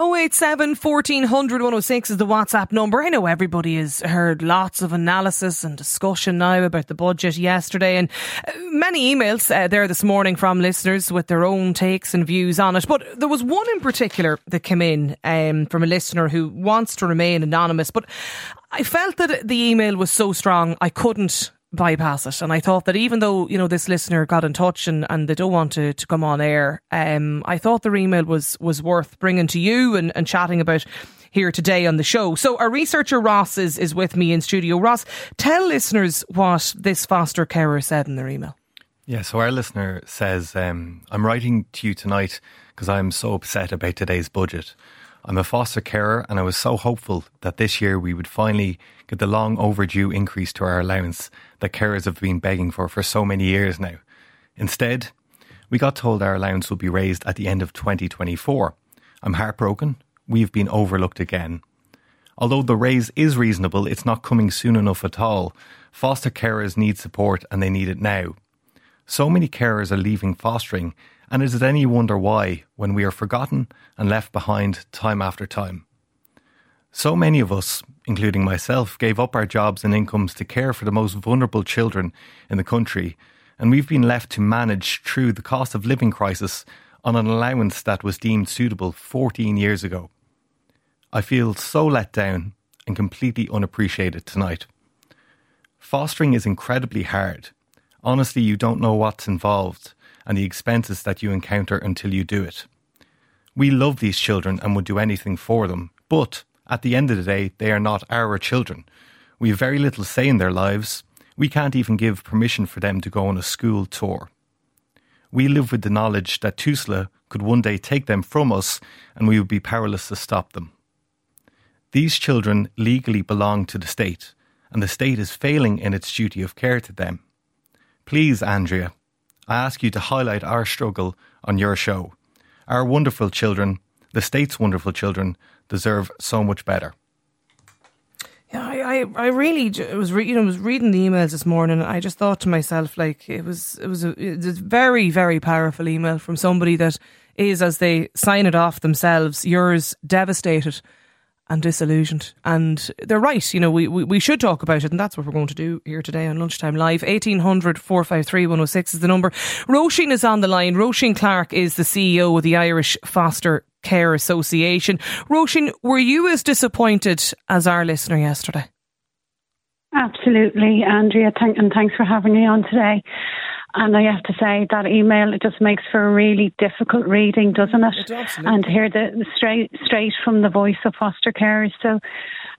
087 1400 106 is the WhatsApp number. I know everybody has heard lots of analysis and discussion now about the budget yesterday and uh, many emails uh, there this morning from listeners with their own takes and views on it. But there was one in particular that came in um, from a listener who wants to remain anonymous. But I felt that the email was so strong I couldn't bypass it. And I thought that even though, you know, this listener got in touch and, and they don't want to, to come on air, um, I thought the email was, was worth bringing to you and, and chatting about here today on the show. So our researcher Ross is, is with me in studio. Ross, tell listeners what this foster carer said in their email. Yeah, so our listener says, um, I'm writing to you tonight because I'm so upset about today's budget. I'm a foster carer and I was so hopeful that this year we would finally get the long overdue increase to our allowance that carers have been begging for for so many years now. Instead, we got told our allowance would be raised at the end of 2024. I'm heartbroken. We've been overlooked again. Although the raise is reasonable, it's not coming soon enough at all. Foster carers need support and they need it now. So many carers are leaving fostering and is it any wonder why when we are forgotten and left behind time after time? So many of us, including myself, gave up our jobs and incomes to care for the most vulnerable children in the country, and we've been left to manage through the cost of living crisis on an allowance that was deemed suitable 14 years ago. I feel so let down and completely unappreciated tonight. Fostering is incredibly hard. Honestly, you don't know what's involved and the expenses that you encounter until you do it. We love these children and would do anything for them, but at the end of the day, they are not our children. We have very little say in their lives. We can't even give permission for them to go on a school tour. We live with the knowledge that TUSLA could one day take them from us and we would be powerless to stop them. These children legally belong to the state, and the state is failing in its duty of care to them. Please, Andrea, I ask you to highlight our struggle on your show. Our wonderful children, the state's wonderful children, deserve so much better. Yeah, I, I, I really was re- you know was reading the emails this morning. and I just thought to myself, like it was it was a, it was a very very powerful email from somebody that is, as they sign it off themselves, yours devastated and disillusioned. And they're right. You know, we, we, we, should talk about it. And that's what we're going to do here today on Lunchtime Live. 1800 453 106 is the number. Roisin is on the line. Roisin Clark is the CEO of the Irish Foster Care Association. Roisin, were you as disappointed as our listener yesterday? Absolutely, Andrea. Thank, and thanks for having me on today. And I have to say that email it just makes for a really difficult reading, doesn't mm, it? it does, and hear the, the straight straight from the voice of foster carers. So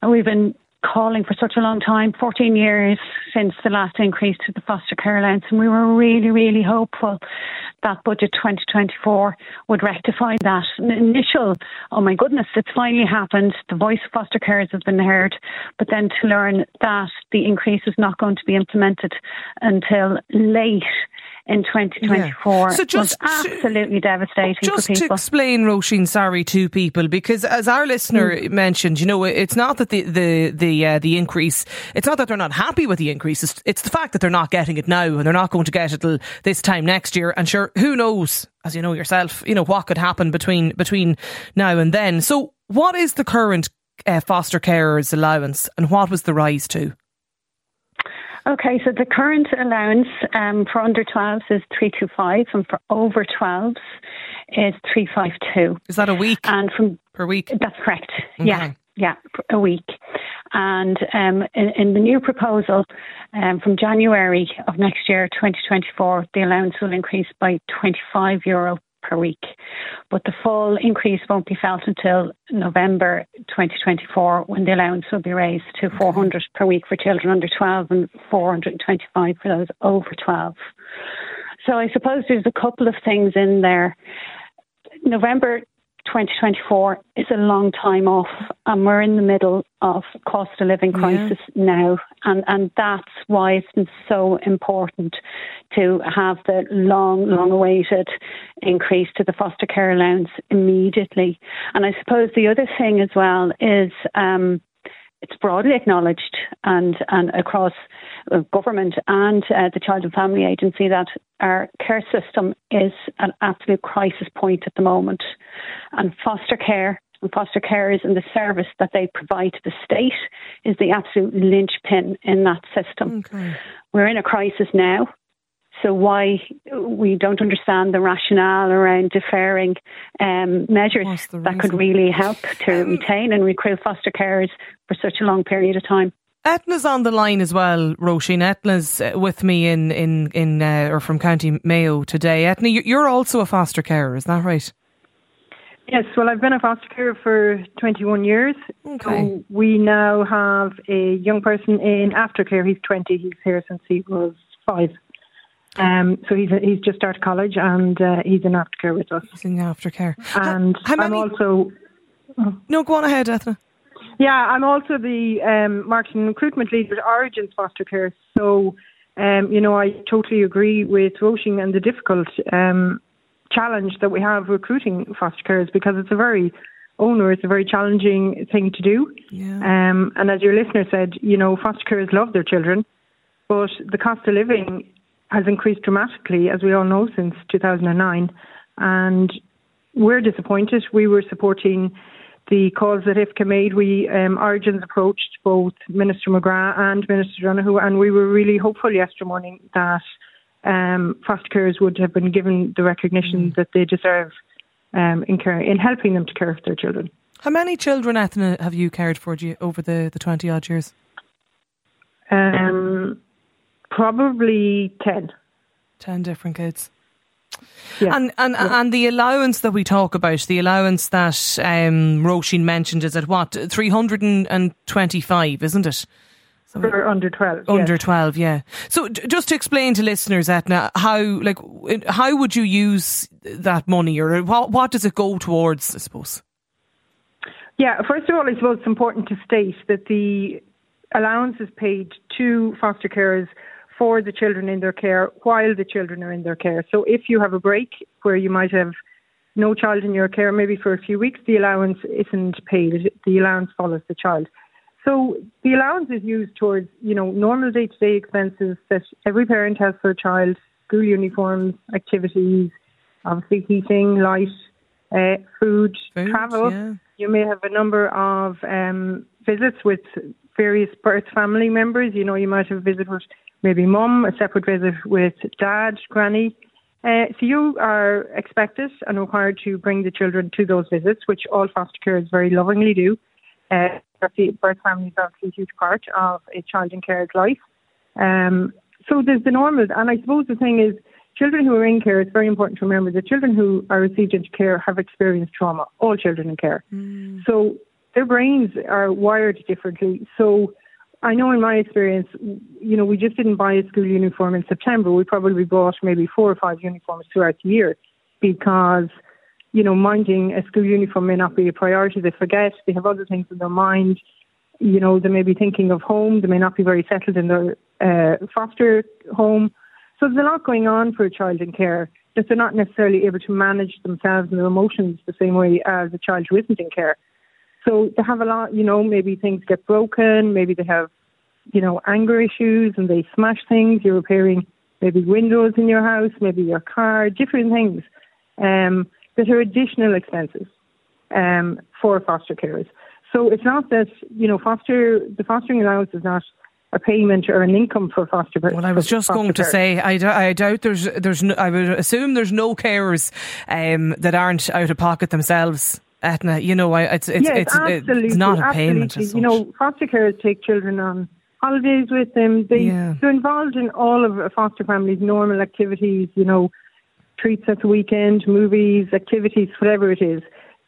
uh, we've been calling for such a long time 14 years since the last increase to the foster care allowance, and we were really, really hopeful that budget 2024 would rectify that. An initial, oh my goodness, it's finally happened. The voice of foster carers has been heard, but then to learn that the increase is not going to be implemented until late in 2024 yeah. so just was absolutely devastating just for people. to explain, Roisin, sorry to people, because as our listener mm. mentioned, you know, it's not that the the the uh, the increase, it's not that they're not happy with the increase. It's, it's the fact that they're not getting it now and they're not going to get it till this time next year. And sure, who knows, as you know yourself, you know what could happen between between now and then. So, what is the current uh, foster carers allowance, and what was the rise to? Okay, so the current allowance um, for under 12s is 325 and for over 12s is 352. Is that a week? And from per week? That's correct. Okay. Yeah. Yeah, a week. And um, in, in, the new proposal um, from January of next year, 2024, the allowance will increase by 25 euro per week. But the full increase won't be felt until November 2024 when the allowance will be raised to 400 per week for children under 12 and 425 for those over 12. So I suppose there's a couple of things in there. November 2024 is a long time off, and we're in the middle of cost of living crisis yeah. now, and and that's why it's been so important to have the long, long awaited increase to the foster care allowance immediately. And I suppose the other thing as well is. Um, it's broadly acknowledged and, and across government and uh, the Child and Family Agency that our care system is an absolute crisis point at the moment. And foster care And foster carers and the service that they provide to the state is the absolute linchpin in that system. Okay. We're in a crisis now. So why we don't understand the rationale around deferring um, measures that could really help to retain and recruit foster carers for such a long period of time. Etna's on the line as well, Roisin. Etna's uh, with me in in in uh, or from County Mayo today. Etna, you're also a foster carer, is that right? Yes, well, I've been a foster carer for 21 years. Okay. So we now have a young person in aftercare. He's 20. He's here since he was five. Um, so he's he's just started college and uh, he's in aftercare with us. He's in aftercare. And how, how many... I'm also. Oh. No, go on ahead, Ethna. Yeah, I'm also the um, marketing recruitment leader at Origins Foster Care. So, um, you know, I totally agree with Roisin and the difficult um, challenge that we have recruiting foster carers because it's a very onerous, a very challenging thing to do. Yeah. Um, and as your listener said, you know, foster carers love their children, but the cost of living has increased dramatically, as we all know, since 2009. And we're disappointed. We were supporting the calls that IFCA made. We um, Origins approached both Minister McGrath and Minister Donohoe, and we were really hopeful yesterday morning that um, foster carers would have been given the recognition mm. that they deserve um, in, care, in helping them to care for their children. How many children, Ethna, have you cared for over the, the 20 odd years? Um, Probably 10. 10 different kids. Yeah. And and yeah. and the allowance that we talk about, the allowance that um, Roisin mentioned, is at what three hundred and twenty-five, isn't it? For under twelve. Under yes. twelve, yeah. So just to explain to listeners, Etna, how like how would you use that money, or what what does it go towards? I suppose. Yeah, first of all, I suppose it's important to state that the allowance is paid to foster carers for the children in their care while the children are in their care. So if you have a break where you might have no child in your care, maybe for a few weeks, the allowance isn't paid. The allowance follows the child. So the allowance is used towards, you know, normal day-to-day expenses that every parent has for a child, school uniforms, activities, obviously heating, light, uh, food, food, travel. Yeah. You may have a number of um, visits with various birth family members. You know, you might have a visit with maybe mum, a separate visit with dad, granny. Uh, so you are expected and required to bring the children to those visits, which all foster carers very lovingly do. Uh, birth family is obviously a huge part of a child in care's life. Um, so there's the normal, and I suppose the thing is, children who are in care, it's very important to remember that children who are received into care have experienced trauma, all children in care. Mm. So their brains are wired differently. So I know in my experience, you know, we just didn't buy a school uniform in September. We probably bought maybe four or five uniforms throughout the year because, you know, minding a school uniform may not be a priority. They forget, they have other things in their mind. You know, they may be thinking of home, they may not be very settled in their uh, foster home. So there's a lot going on for a child in care that they're not necessarily able to manage themselves and their emotions the same way as a child who isn't in care. So they have a lot, you know, maybe things get broken, maybe they have, you know, anger issues and they smash things. You're repairing maybe windows in your house, maybe your car, different things um, that are additional expenses um, for foster carers. So it's not that, you know, foster the fostering allowance is not a payment or an income for foster. parents. Well, I was just going to say, I, d- I doubt there's there's no, I would assume there's no carers um, that aren't out of pocket themselves Etna, you know, it's it's yes, it's, it's not a payment. You know, foster carers take children on holidays with them. They yeah. they're involved in all of a foster family's normal activities. You know, treats at the weekend, movies, activities, whatever it is.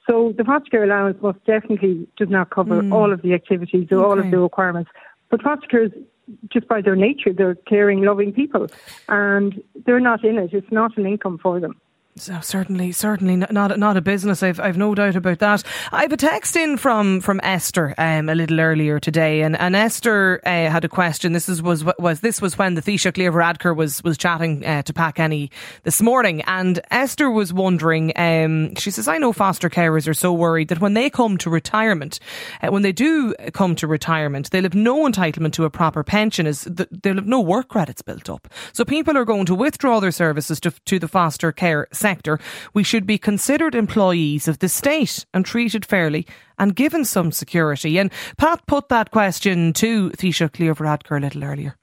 So the foster care allowance most definitely does not cover mm. all of the activities or okay. all of the requirements. But foster carers, just by their nature, they're caring, loving people, and they're not in it. It's not an income for them. So certainly, certainly not not a business. I've I've no doubt about that. I have a text in from from Esther um, a little earlier today, and, and Esther uh, had a question. This is was was this was when the Taoiseach Leo Varadkar was was chatting uh, to Pat Kenny this morning, and Esther was wondering. Um, she says, "I know foster carers are so worried that when they come to retirement, uh, when they do come to retirement, they'll have no entitlement to a proper pension, as the, they'll have no work credits built up. So people are going to withdraw their services to to the foster care." Sector, we should be considered employees of the state and treated fairly and given some security. And Pat put that question to Taoiseach Leo Varadkar a little earlier.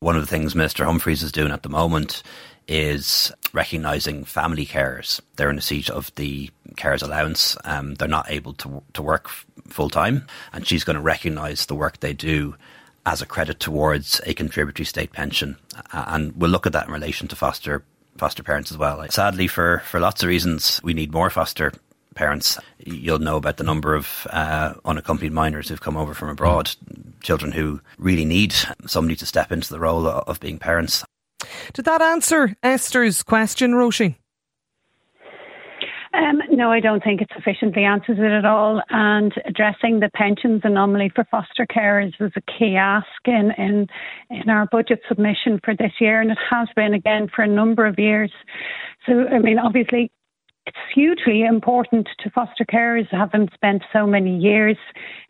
One of the things Mr Humphreys is doing at the moment is recognising family carers. They're in the seat of the carers allowance. Um, they're not able to to work full time, and she's going to recognise the work they do as a credit towards a contributory state pension. And we'll look at that in relation to foster foster parents as well. Sadly, for for lots of reasons, we need more foster parents. You'll know about the number of uh, unaccompanied minors who've come over from abroad, children who really need somebody to step into the role of being parents. Did that answer Esther's question, Roisin? Um, no, I don't think it sufficiently answers it at all. And addressing the pensions anomaly for foster carers was a key ask in, in, in our budget submission for this year, and it has been again for a number of years. So, I mean, obviously, it's hugely important to foster carers, having spent so many years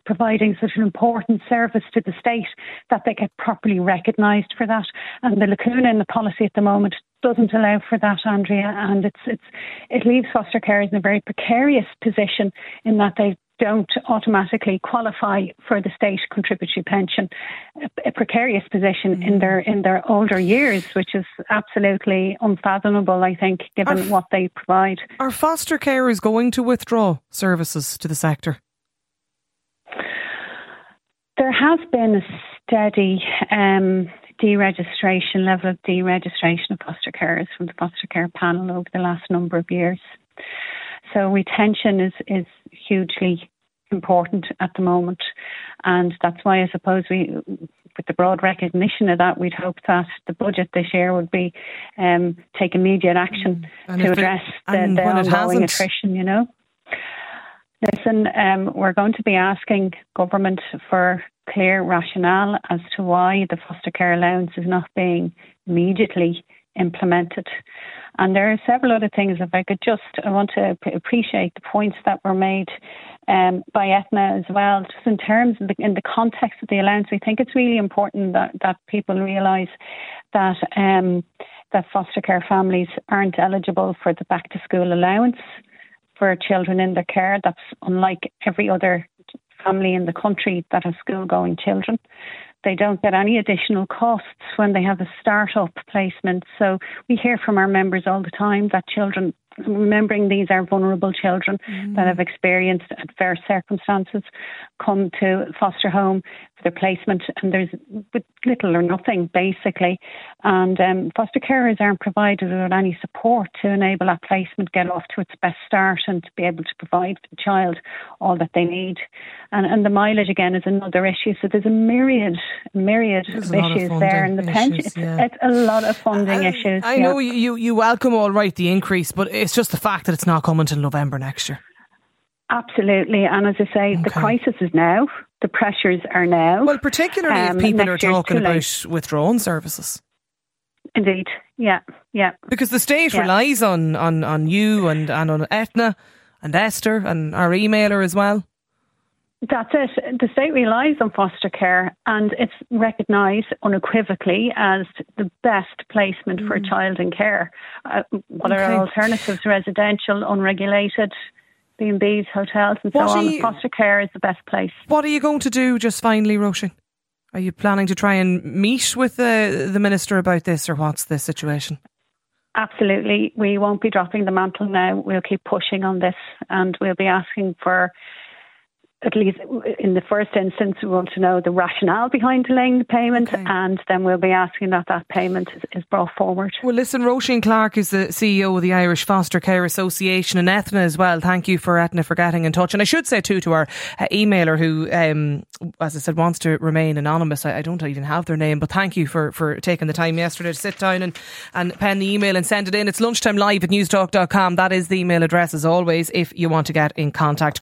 providing such an important service to the state, that they get properly recognised for that. And the lacuna in the policy at the moment doesn't allow for that, Andrea, and it's it's it leaves foster carers in a very precarious position in that they don't automatically qualify for the state contributory pension, a, precarious position mm. in their in their older years, which is absolutely unfathomable. I think, given f- what they provide. Are foster carers going to withdraw services to the sector? There has been a steady um, deregistration level of deregistration of foster carers from the foster care panel over the last number of years. So retention is, is hugely important at the moment. And that's why I suppose we, with the broad recognition of that, we'd hope that the budget this year would be um, take immediate action and to address it, the, the ongoing attrition, you know. Listen, um, we're going to be asking government for clear rationale as to why the foster care allowance is not being immediately implemented. And there are several other things. If I could just, I want to appreciate the points that were made um, by Etna as well. Just in terms of the, in the context of the allowance, I think it's really important that, that people realise that um, that foster care families aren't eligible for the back to school allowance for children in their care. That's unlike every other family in the country that has school going children. They don't get any additional costs when they have a start-up placement. So we hear from our members all the time that children remembering these are vulnerable children mm. that have experienced adverse circumstances come to foster home their placement and there's little or nothing basically and um, foster carers aren't provided with any support to enable that placement get off to its best start and to be able to provide for the child all that they need and, and the mileage again is another issue so there's a myriad myriad there's of issues of there and the pension yeah. it's, a lot of funding I, issues I yeah. know you, you welcome all right the increase but it's just the fact that it's not coming until November next year. Absolutely. And as I say, okay. the crisis is now. The pressures are now. Well, particularly um, if people are talking about withdrawn services. Indeed. Yeah. Yeah. Because the state yeah. relies on, on, on you and, and on Etna and Esther and our emailer as well. That's it. The state relies on foster care and it's recognised unequivocally as the best placement mm. for a child in care. Uh, what okay. are alternatives? Residential, unregulated, B&Bs, hotels and what so on. You, foster care is the best place. What are you going to do just finally, Roisin? Are you planning to try and meet with the, the Minister about this or what's the situation? Absolutely. We won't be dropping the mantle now. We'll keep pushing on this and we'll be asking for at least in the first instance, we want to know the rationale behind delaying the payment, okay. and then we'll be asking that that payment is, is brought forward. Well, listen, Roisin Clarke is the CEO of the Irish Foster Care Association, and Etna as well. Thank you for Etna for getting in touch. And I should say too to our uh, emailer who, um, as I said, wants to remain anonymous. I, I, don't even have their name, but thank you for, for taking the time yesterday to sit down and, and pen the email and send it in. It's lunchtime live at newstalk.com. That is the email address as always if you want to get in contact.